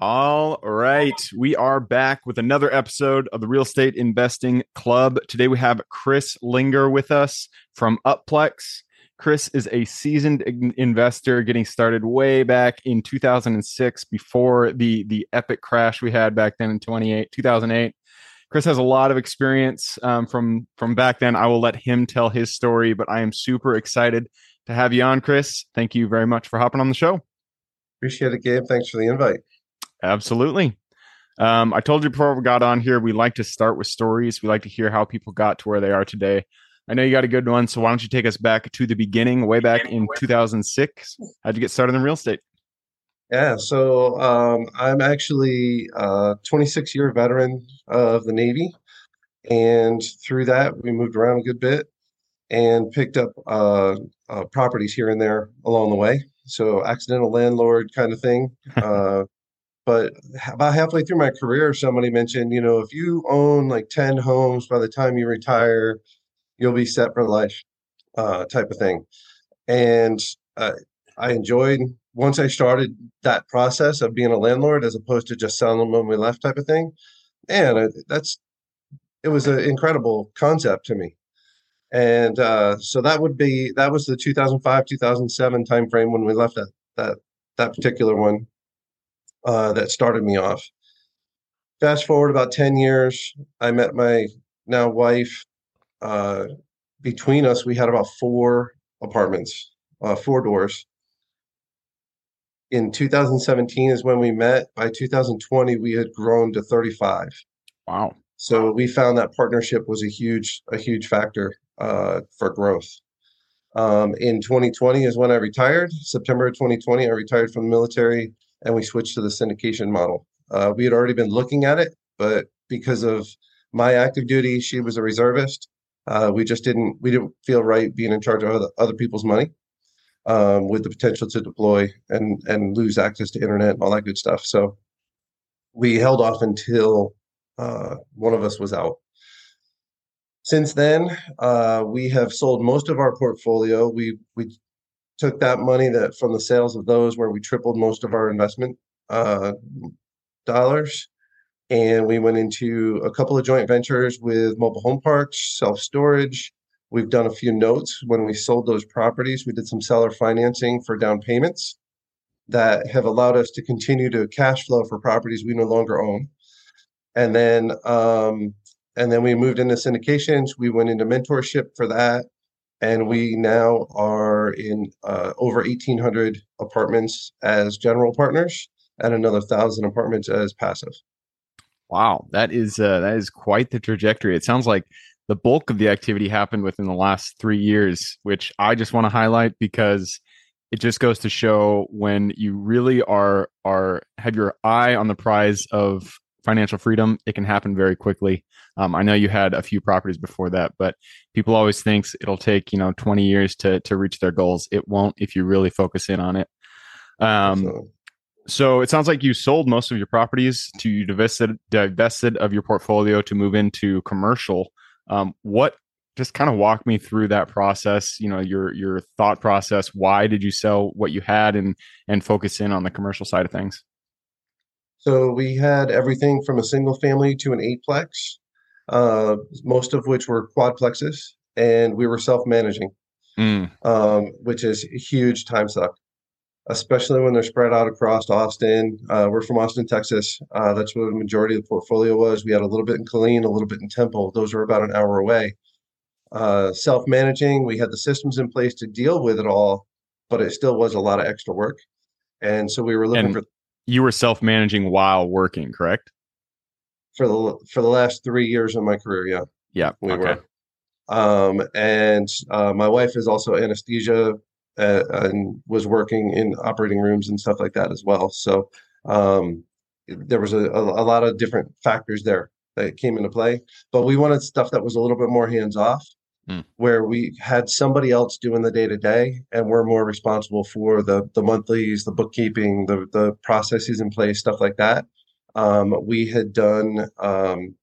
All right. We are back with another episode of the Real Estate Investing Club. Today we have Chris Linger with us from Upplex. Chris is a seasoned investor getting started way back in 2006 before the the epic crash we had back then in 28 2008. Chris has a lot of experience um, from from back then. I will let him tell his story, but I am super excited to have you on, Chris. Thank you very much for hopping on the show. Appreciate it, Gabe. Thanks for the invite. Absolutely. Um, I told you before we got on here, we like to start with stories. We like to hear how people got to where they are today. I know you got a good one, so why don't you take us back to the beginning, way back in 2006? How'd you get started in real estate? Yeah, so um, I'm actually a 26 year veteran of the Navy, and through that we moved around a good bit and picked up uh, uh, properties here and there along the way. So accidental landlord kind of thing. Uh, but about halfway through my career, somebody mentioned, you know, if you own like 10 homes by the time you retire, you'll be set for life, uh, type of thing. And uh, I enjoyed once I started that process of being a landlord as opposed to just selling them when we left, type of thing. And that's it was an incredible concept to me. And uh, so that would be that was the 2005 2007 timeframe when we left that that that particular one uh, that started me off. Fast forward about 10 years, I met my now wife. Uh, between us, we had about four apartments, uh, four doors. In 2017 is when we met. By 2020, we had grown to 35. Wow. So we found that partnership was a huge, a huge factor uh, for growth. Um, in 2020 is when I retired. September of 2020, I retired from the military and we switched to the syndication model. Uh, we had already been looking at it, but because of my active duty, she was a reservist. Uh, we just didn't we didn't feel right being in charge of other, other people's money um, with the potential to deploy and and lose access to internet and all that good stuff. So we held off until uh, one of us was out. Since then, uh, we have sold most of our portfolio. We we took that money that from the sales of those where we tripled most of our investment uh, dollars. And we went into a couple of joint ventures with mobile home parks self-storage. We've done a few notes. When we sold those properties we did some seller financing for down payments that have allowed us to continue to cash flow for properties we no longer own. And then um, and then we moved into syndications. We went into mentorship for that and we now are in uh, over 1,800 apartments as general partners and another thousand apartments as passive. Wow, that is uh, that is quite the trajectory. It sounds like the bulk of the activity happened within the last three years, which I just want to highlight because it just goes to show when you really are are have your eye on the prize of financial freedom, it can happen very quickly. Um, I know you had a few properties before that, but people always thinks it'll take you know 20 years to to reach their goals. It won't if you really focus in on it. Um, so it sounds like you sold most of your properties to you divested divested of your portfolio to move into commercial. Um, what just kind of walk me through that process you know your your thought process why did you sell what you had and and focus in on the commercial side of things so we had everything from a single family to an eightplex, uh, most of which were quadplexes, and we were self-managing, mm. um, which is a huge time suck, especially when they're spread out across Austin. Uh, we're from Austin, Texas. Uh, that's where the majority of the portfolio was. We had a little bit in Killeen, a little bit in Temple. Those were about an hour away. Uh, self-managing, we had the systems in place to deal with it all, but it still was a lot of extra work. And so we were looking and- for you were self managing while working, correct? For the for the last three years of my career, yeah. Yeah. We okay. were. Um, and uh, my wife is also anesthesia uh, and was working in operating rooms and stuff like that as well. So um, there was a, a, a, lot of different factors there that came into play. But we wanted stuff that was a little bit more hands off, Mm. where we had somebody else doing the day to day, and we're more responsible for the the monthlies, the bookkeeping, the the processes in place, stuff like that. Um, we had done um,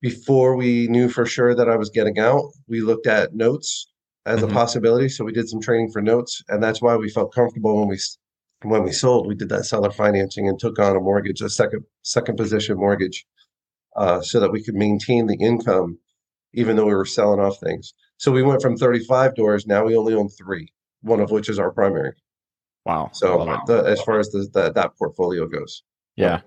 before we knew for sure that I was getting out. We looked at notes as Mhm. a possibility, so we did some training for notes, and that's why we felt comfortable when we when we sold. We did that seller financing and took on a mortgage, a second second position mortgage, uh, so that we could maintain the income even though we were selling off things. So we went from 35 doors. Now we only own three, one of which is our primary. Wow. So it. the, as far as the, the, that portfolio goes, Yeah.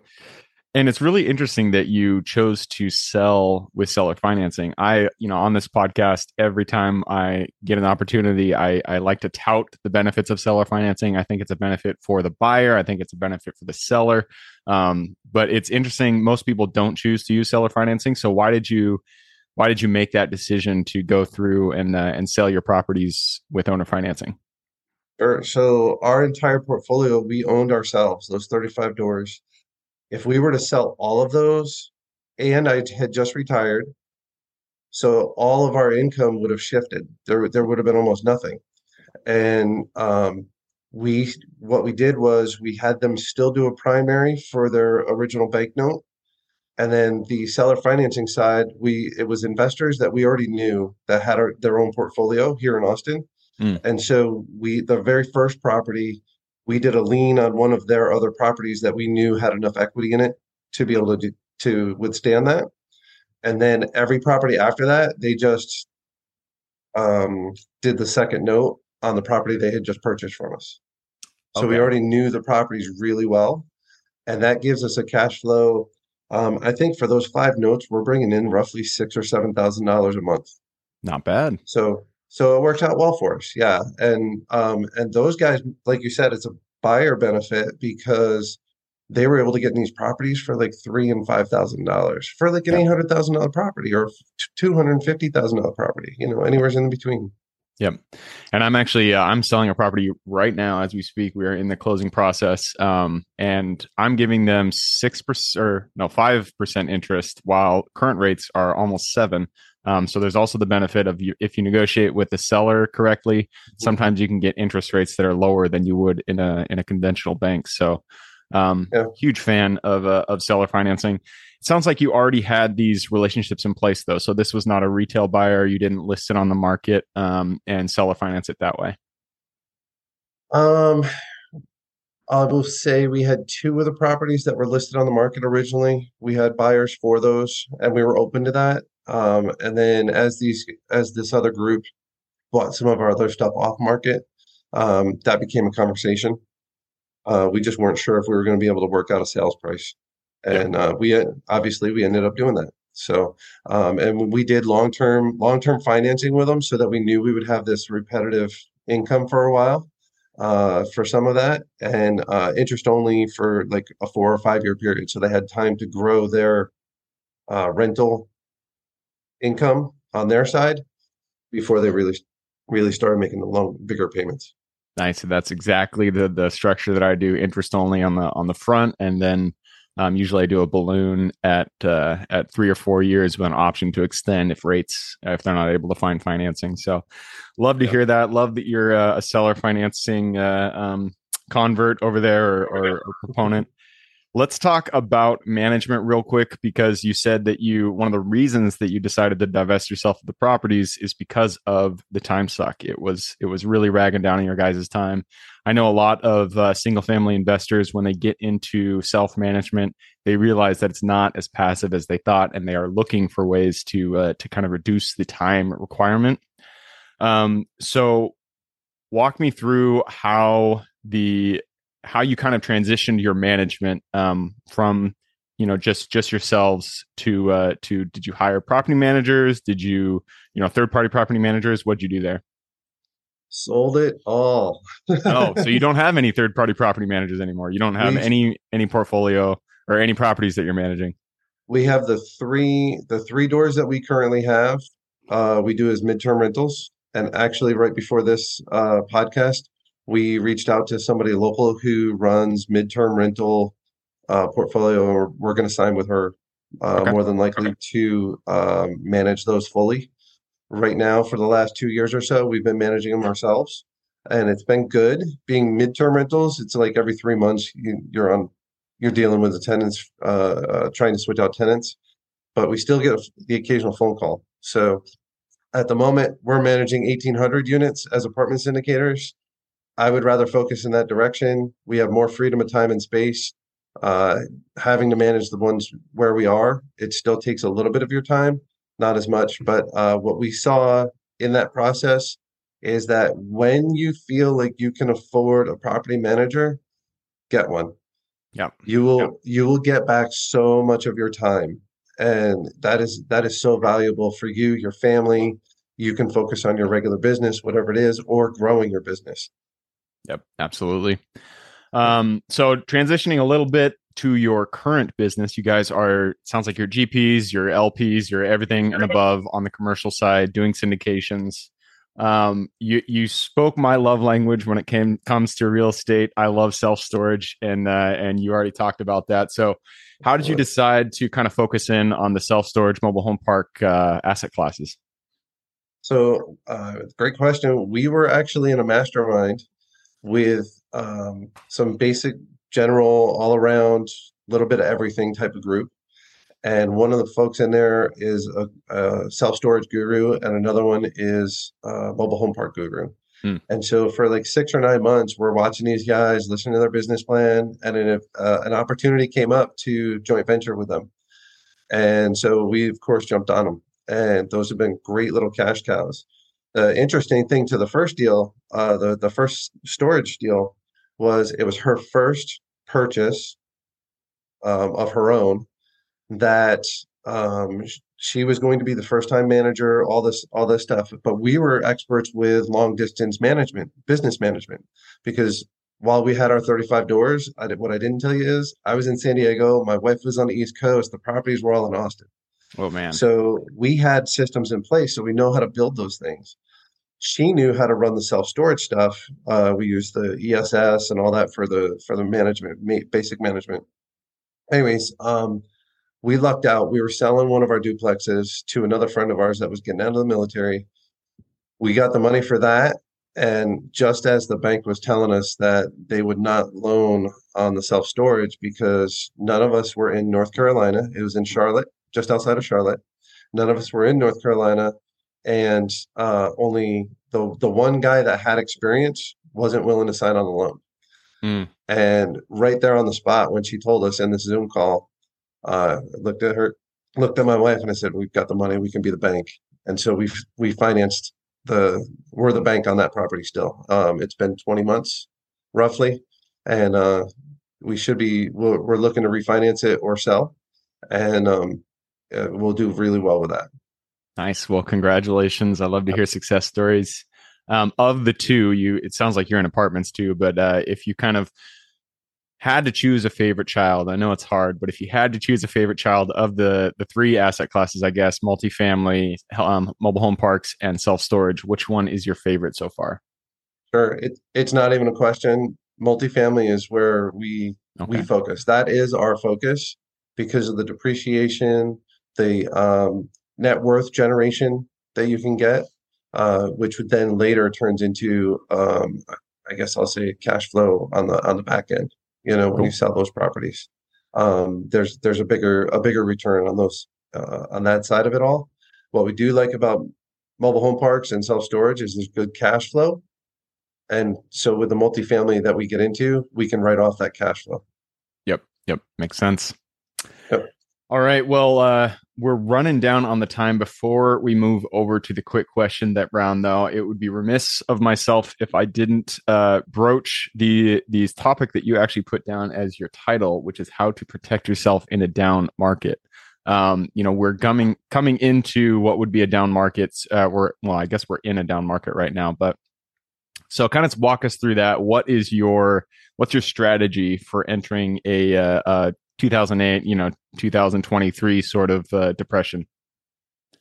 And it's really interesting that you chose to sell with seller financing. I, you know, on this podcast, every time I get an opportunity, I, I like to tout the benefits of seller financing. I think it's a benefit for the buyer. I think it's a benefit for the seller. Um, but it's interesting. Most people don't choose to use seller financing. So why did you, why did you make that decision to go through and uh, and sell your properties with owner financing? Sure. So our entire portfolio, we owned ourselves, those 35 doors. If we were to sell all of those, and I had just retired, so all of our income would have shifted. There, there would have been almost nothing. And um, we, what we did was we had them still do a primary for their original bank note. And then the seller financing side, we it was investors that we already knew that had our, their own portfolio here in Austin. Mm. And so we the very first property, we did a lien on one of their other properties that we knew had enough equity in it to be able to do, to withstand that. And then every property after that, they just um, did the second note on the property they had just purchased from us. So we already knew the properties really well, and that gives us a cash flow. Um, I think for those five notes, we're bringing in roughly six or seven thousand dollars a month. Not bad. So so it works out well for us, yeah. And um, and those guys, like you said, it's a buyer benefit because they were able to get in these properties for like three and five thousand dollars for like an eight hundred thousand dollar property or two hundred and fifty thousand dollar property. You know, anywhere's in between. Yep. And I'm actually uh, I'm selling a property right now as we speak. We are in the closing process, um, and I'm giving them six percent or no five percent interest, while current rates are almost seven. Um, so there's also the benefit of you if you negotiate with the seller correctly. Sometimes you can get interest rates that are lower than you would in a in a conventional bank. So, um, Yeah. huge fan of uh, of seller financing. Sounds like you already had these relationships in place though. So this was not a retail buyer. You didn't list it on the market um, and seller finance it that way. Um, I will say we had two of the properties that were listed on the market originally. We had buyers for those, and we were open to that. Um, and then as these as this other group bought some of our other stuff off market, um, that became a conversation. Uh, we just weren't sure if we were going to be able to work out a sales price, and uh, we obviously we ended up doing that. So, um, and we did long term long term financing with them so that we knew we would have this repetitive income for a while uh, for some of that, and uh, interest only for like a four or five year period. So they had time to grow their uh, rental income on their side before they really really started making the long bigger payments. Nice. So that's exactly the the structure that I do. Interest only on the on the front, and then um, usually I do a balloon at uh, at three or four years with an option to extend if rates if they're not able to find financing. So, love to Yeah. hear that. Love that you're uh, a seller financing uh, um, convert over there or, or, or proponent. Let's talk about management real quick because you said that you one of the reasons that you decided to divest yourself of the properties is because of the time suck. It was it was really ragging down on your guys' time. I know a lot of uh, single family investors when they get into self management, they realize that it's not as passive as they thought, and they are looking for ways to uh, to kind of reduce the time requirement. Um, so, walk me through how the how you kind of transitioned your management um, from you know just just yourselves to uh, to did you hire property managers? Did you you know third party property managers? What'd you do there? Sold it all. oh, so you don't have any third party property managers anymore. You don't have We- any any portfolio or any properties that you're managing. we have the three the three doors that we currently have. Uh, we do as midterm rentals, and actually, right before this uh, podcast, we reached out to somebody local who runs midterm rental uh, portfolio. We're, we're going to sign with her uh, Okay. more than likely to um, manage those fully. Right now, for the last two years or so, we've been managing them ourselves, and it's been good. Being midterm rentals, it's like every three months you, you're on, you're dealing with the tenants, uh, uh, trying to switch out tenants, but we still get the occasional phone call. So at the moment, we're managing 1,800 units as apartment syndicators. I would rather focus in that direction. We have more freedom of time and space. Uh, having to manage the ones where we are, it still takes a little bit of your time, not as much. But uh, what we saw in that process is that when you feel like you can afford a property manager, get one. Yeah. You will Yeah. you will get back so much of your time. And that is that is so valuable for you, your family. You can focus on your regular business, whatever it is, or growing your business. Yep, absolutely. Um, so transitioning a little bit to your current business, you guys are sounds like your GPs, your LPs, your everything and above on the commercial side, doing syndications. Um, you you spoke my love language when it came comes to real estate. I love self storage, and uh, and you already talked about that. So, how did you decide to kind of focus in on the self storage mobile home park uh, asset classes? So, uh, great question. We were actually in a mastermind with um, some basic, general, all around, little bit of everything type of group. And one of the folks in there is a, a self storage guru, and another one is a mobile home park guru. Hmm. And so, for like six or nine months, we're watching these guys, listening to their business plan, and then uh, an opportunity came up to joint venture with them. And so, we of course jumped on them and those have been great little cash cows. The interesting thing to the first deal, uh, the the first storage deal, was it was her first purchase um, of her own that um, she was going to be the first time manager, all this all this stuff. But we were experts with long distance management, business management, because while we had our 35 doors, I did, what I didn't tell you is I was in San Diego, my wife was on the East Coast, the properties were all in Austin. Oh man, So we had systems in place, so we know how to build those things. She knew how to run the self storage stuff. Uh, we used the ESS and all that for the for the management, basic management. Anyways, um, we lucked out. We were selling one of our duplexes to another friend of ours that was getting out of the military. We got the money for that, and just as the bank was telling us that they would not loan on the self storage because none of us were in North Carolina, it was in Charlotte just outside of Charlotte. None of us were in North Carolina, and uh, only the the one guy that had experience wasn't willing to sign on the loan. Mm. And right there on the spot, when she told us in this Zoom call, uh, looked at her, looked at my wife, and I said, "We've got the money. We can be the bank." And so we we financed the we're the bank on that property still. Um, it's been 20 months roughly, and uh, we should be we're, we're looking to refinance it or sell, and um, uh, we'll do really well with that. Nice. Well, congratulations. I love to hear success stories. Um, of the two, you it sounds like you're in apartments too, but uh, if you kind of had to choose a favorite child, I know it's hard, but if you had to choose a favorite child of the the three asset classes, I guess multifamily, um, mobile home parks, and self storage, which one is your favorite so far? Sure, it, it's not even a question. Multifamily is where we we focus. That is our focus because of the depreciation, the um, net worth generation that you can get, uh, which would then later turns into, um, I guess I'll say, cash flow on the on the back end. You know, when you sell those properties, um, there's there's a bigger a bigger return on those uh, on that side of it all. What we do like about mobile home parks and self storage is there's good cash flow, and so with the multifamily that we get into, we can write off that cash flow. Yep. Yep. Makes sense. Yep. All right. Well, uh, we're running down on the time. Before we move over to the quick question that round, though, it would be remiss of myself if I didn't uh, broach the the topic that you actually put down as your title, which is how to protect yourself in a down market. Um, you know, we're coming coming into what would be a down market. Uh, we're well, I guess we're in a down market right now, but so kind of walk us through that. What is your what's your strategy for entering a, uh, a 2008, you know, 2023 sort of uh, depression?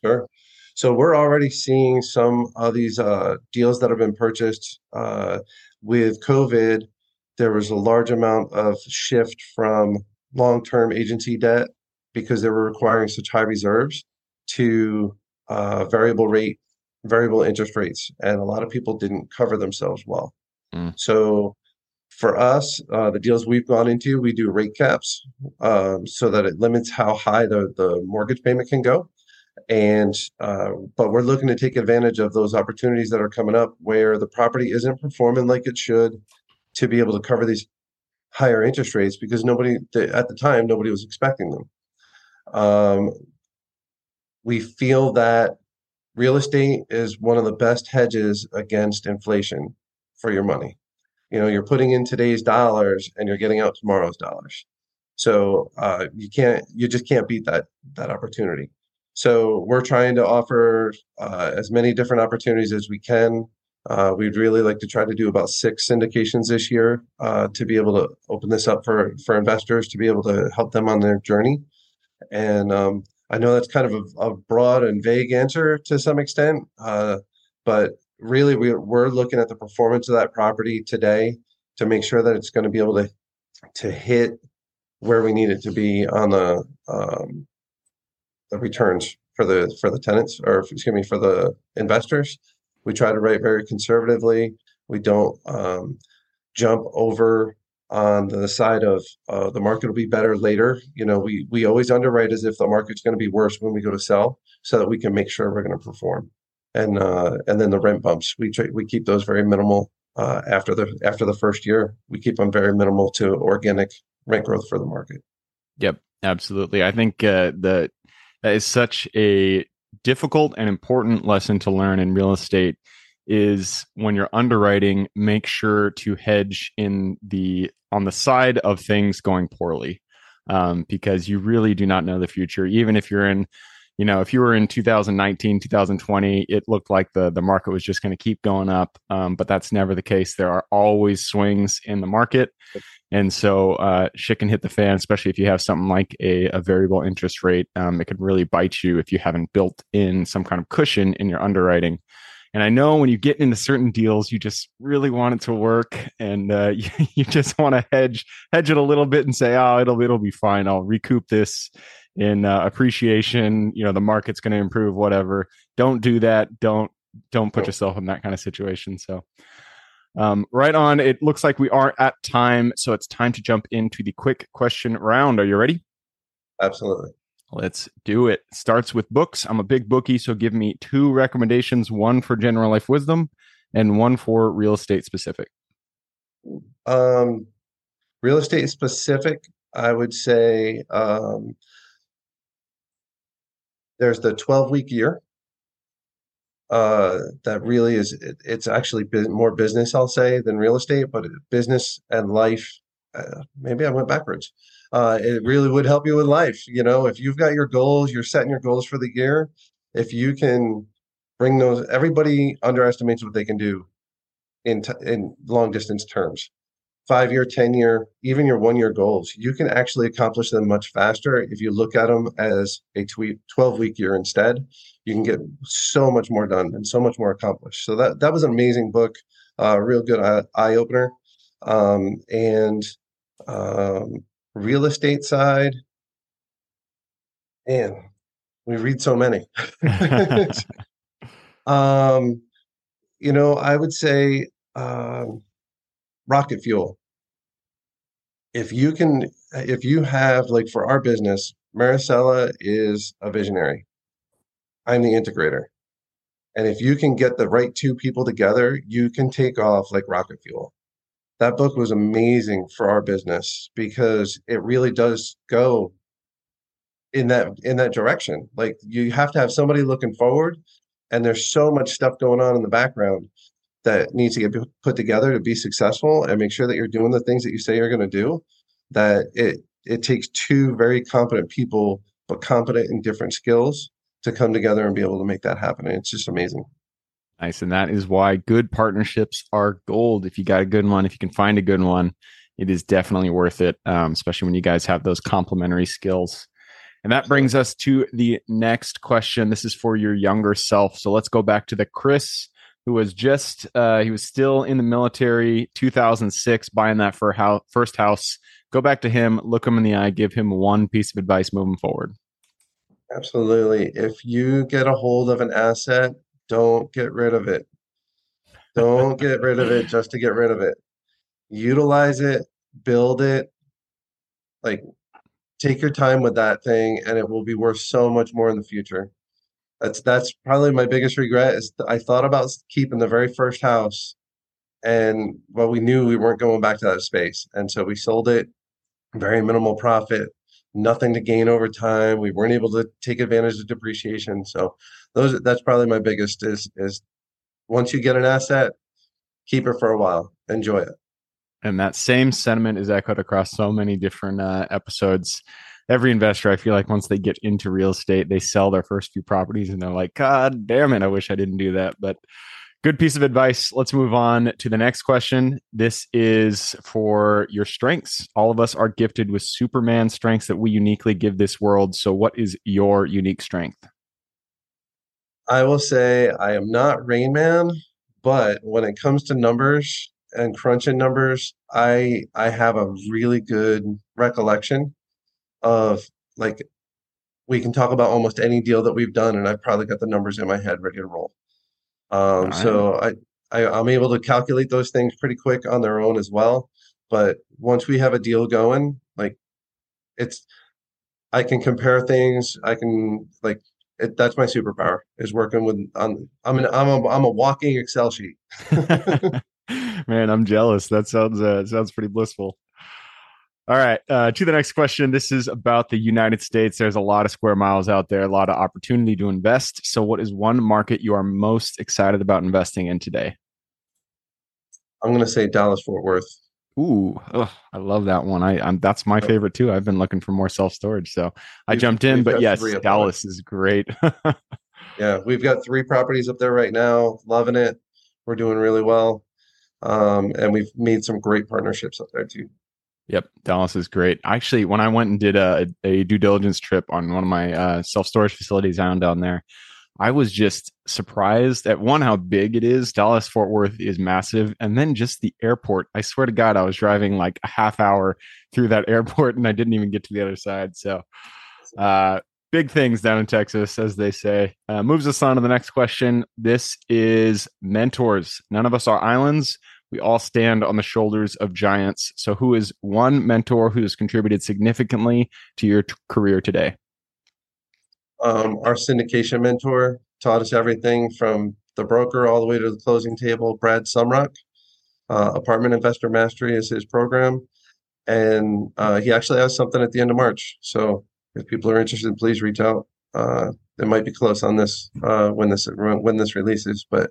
Sure. So we're already seeing some of these uh, deals that have been purchased uh, with COVID. There was a large amount of shift from long-term agency debt because they were requiring such high reserves to uh, variable rate, variable interest rates, and a lot of people didn't cover themselves well. Mm. So for us, uh, the deals we've gone into, we do rate caps um, so that it limits how high the, the mortgage payment can go. And uh, but we're looking to take advantage of those opportunities that are coming up where the property isn't performing like it should to be able to cover these higher interest rates because nobody at the time nobody was expecting them. Um, we feel that real estate is one of the best hedges against inflation for your money you know you're putting in today's dollars and you're getting out tomorrow's dollars. So uh, you can't you just can't beat that that opportunity. So we're trying to offer uh, as many different opportunities as we can. Uh, we'd really like to try to do about six syndications this year uh, to be able to open this up for for investors to be able to help them on their journey. And um, i know that's kind of a, a, broad and vague answer to some extent uh, but really we, we're looking at the performance of that property today to make sure that it's going to be able to to hit where we need it to be on the um, the returns for the for the tenants or excuse me for the investors. We try to write very conservatively. We don't um, jump over on the side of uh, the market will be better later. You know, we we always underwrite as if the market's going to be worse when we go to sell, so that we can make sure we're going to perform and uh, and then the rent bumps we try, we keep those very minimal uh, after the after the first year. We keep them very minimal to organic rent growth for the market. Yep, absolutely. I think uh, the that is such a difficult and important lesson to learn in real estate is when you're underwriting make sure to hedge in the on the side of things going poorly um, because you really do not know the future even if you're in you know, if you were in 2019, 2020, it looked like the the market was just going to keep going up, um, but that's never the case. There are always swings in the market, and so uh, shit can hit the fan, especially if you have something like a, a variable interest rate. Um, it could really bite you if you haven't built in some kind of cushion in your underwriting. And I know when you get into certain deals, you just really want it to work, and uh, you, you just want to hedge hedge it a little bit and say, "Oh, it'll it'll be fine. I'll recoup this in uh, appreciation you know the market's going to improve whatever. Don't do that. Don't don't put yourself in that kind of situation. So um, right on. It looks like we are at time so it's time to jump into the quick question round. Are you ready? Absolutely. Let's do it. Starts with books. I'm a big bookie so give me two recommendations one for general life wisdom and one for real estate specific. Um real estate specific i would say um there's the 12 week year. Uh, that really is it, it's actually more business i'll say than real estate but business and life uh, maybe i went backwards uh, it really would help you with life you know if you've got your goals you're setting your goals for the year if you can bring those everybody underestimates what they can do in t- in long distance terms five year, 10 year, even your one year goals, you can actually accomplish them much faster if you look at them as a 12 week year instead. You can get so much more done and so much more accomplished. So that, that was an amazing book, uh, real good eye opener. Um, and um, real estate side, and we read so many. um, you know, I would say, um, rocket fuel. If you can, if you have, like for our business, Maricela is a visionary. I'm the integrator. And if you can get the right two people together, you can take off like rocket fuel. That book was amazing for our business because it really does go in that in that direction. Like you have to have somebody looking forward and there's so much stuff going on in the background that needs to get put together to be successful and make sure that you're doing the things that you say you're going to do that it it takes two very competent people but competent in different skills to come together and be able to make that happen and it's just amazing. Nice and that is why good partnerships are gold. If you got a good one if you can find a good one it is definitely worth it um, especially when you guys have those complementary skills. And that brings us to the next question. This is for your younger self. So let's go back to the chris who was just uh, he was still in the military 2006 buying that for house, first house go back to him, look him in the eye, give him one piece of advice moving forward. Absolutely. If you get a hold of an asset, don't get rid of it. Don't get rid of it just to get rid of it. Utilize it, build it. Like, take your time with that thing, and it will be worth so much more in the future. That's that's probably my biggest regret is I thought about keeping the very first house, and well, we knew we weren't going back to that space, and so we sold it, very minimal profit, nothing to gain over time. We weren't able to take advantage of depreciation. So those that's probably my biggest is is once you get an asset, keep it for a while, enjoy it. And that same sentiment is echoed across so many different uh, episodes. Every investor, I feel like once they get into real estate, they sell their first few properties and they're like, God damn it, I wish I didn't do that. But good piece of advice. Let's move on to the next question. This is for your strengths. All of us are gifted with Superman strengths that we uniquely give this world. So, what is your unique strength? I will say I am not Rain Man, but when it comes to numbers and crunching numbers, I I have a really good recollection of like we can talk about almost any deal that we've done, and I've probably got the numbers in my head ready to roll. Um, right. So I, I I'm able to calculate those things pretty quick on their own as well. But once we have a deal going, like it's I can compare things. I can like it, that's my superpower is working with. I'm I'm an, I'm a I'm a walking Excel sheet. Man, I'm jealous. That sounds uh, sounds pretty blissful. All right, uh, to the next question. This is about the United States. There's a lot of square miles out there, a lot of opportunity to invest. So, what is one market you are most excited about investing in today? I'm going to say Dallas Fort Worth. Ooh, ugh, I love that one. I I'm, that's my favorite too. I've been looking for more self storage, so I jumped in. But yes, Dallas is great. yeah, we've got three properties up there right now. Loving it. We're doing really well, um, and we've made some great partnerships up there too. Yep, Dallas is great. Actually, when I went and did a, a due diligence trip on one of my uh, self storage facilities down down there, I was just surprised at one how big it is. Dallas Fort Worth is massive, and then just the airport. I swear to God, I was driving like a half hour through that airport, and I didn't even get to the other side. So, uh, big things down in Texas, as they say. Uh, moves us on to the next question. This is mentors. None of us are islands. We all stand on the shoulders of giants. So, who is one mentor who has contributed significantly to your t- career today? Um, our syndication mentor taught us everything from the broker all the way to the closing table. Brad Sumrock, uh, Apartment Investor Mastery is his program, and uh, he actually has something at the end of March. So, if people are interested, please reach out. Uh, it might be close on this uh, when this when this releases, but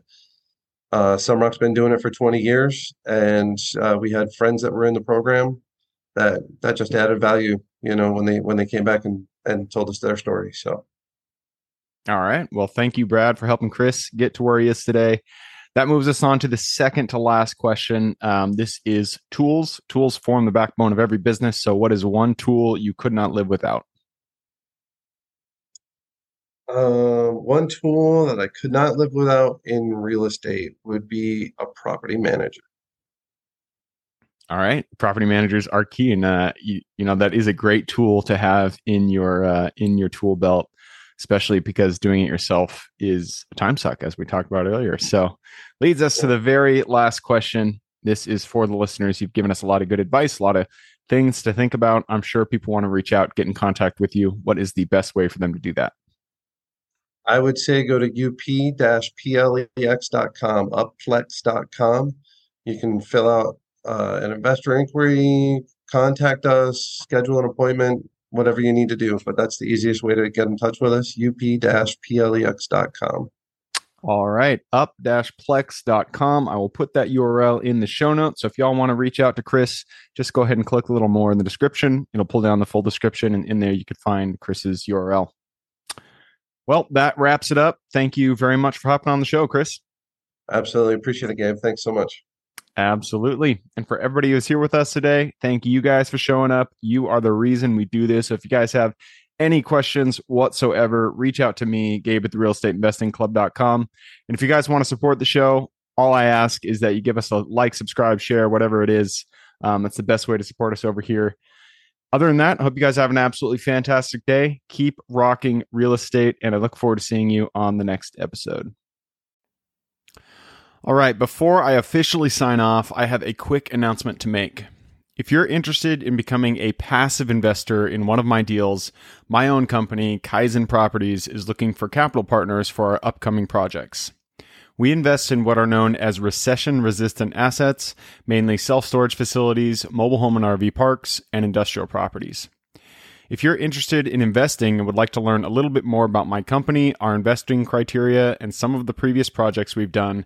uh, Sumrock's been doing it for 20 years, and uh, we had friends that were in the program that that just added value. You know, when they when they came back and and told us their story. So. All right. Well, thank you, Brad, for helping Chris get to where he is today. That moves us on to the second to last question. Um, this is tools. Tools form the backbone of every business. So, what is one tool you could not live without? Uh, one tool that I could not live without in real estate would be a property manager. All right, property managers are key, and uh, you, you know that is a great tool to have in your uh, in your tool belt, especially because doing it yourself is a time suck, as we talked about earlier. So, leads us to the very last question. This is for the listeners. You've given us a lot of good advice, a lot of things to think about. I'm sure people want to reach out, get in contact with you. What is the best way for them to do that? I would say go to up-plex.com, upplex.com. You can fill out uh, an investor inquiry, contact us, schedule an appointment, whatever you need to do. But that's the easiest way to get in touch with us, up-plex.com. All right, up-plex.com. I will put that URL in the show notes. So if y'all want to reach out to Chris, just go ahead and click a little more in the description. It'll pull down the full description, and in there you could find Chris's URL. Well, that wraps it up. Thank you very much for hopping on the show, Chris. Absolutely. Appreciate it, Gabe. Thanks so much. Absolutely. And for everybody who's here with us today, thank you guys for showing up. You are the reason we do this. So if you guys have any questions whatsoever, reach out to me, Gabe at the real estate investing club.com. And if you guys want to support the show, all I ask is that you give us a like, subscribe, share, whatever it is. Um, that's the best way to support us over here. Other than that, I hope you guys have an absolutely fantastic day. Keep rocking real estate, and I look forward to seeing you on the next episode. All right, before I officially sign off, I have a quick announcement to make. If you're interested in becoming a passive investor in one of my deals, my own company, Kaizen Properties, is looking for capital partners for our upcoming projects. We invest in what are known as recession resistant assets, mainly self storage facilities, mobile home and RV parks, and industrial properties. If you're interested in investing and would like to learn a little bit more about my company, our investing criteria, and some of the previous projects we've done,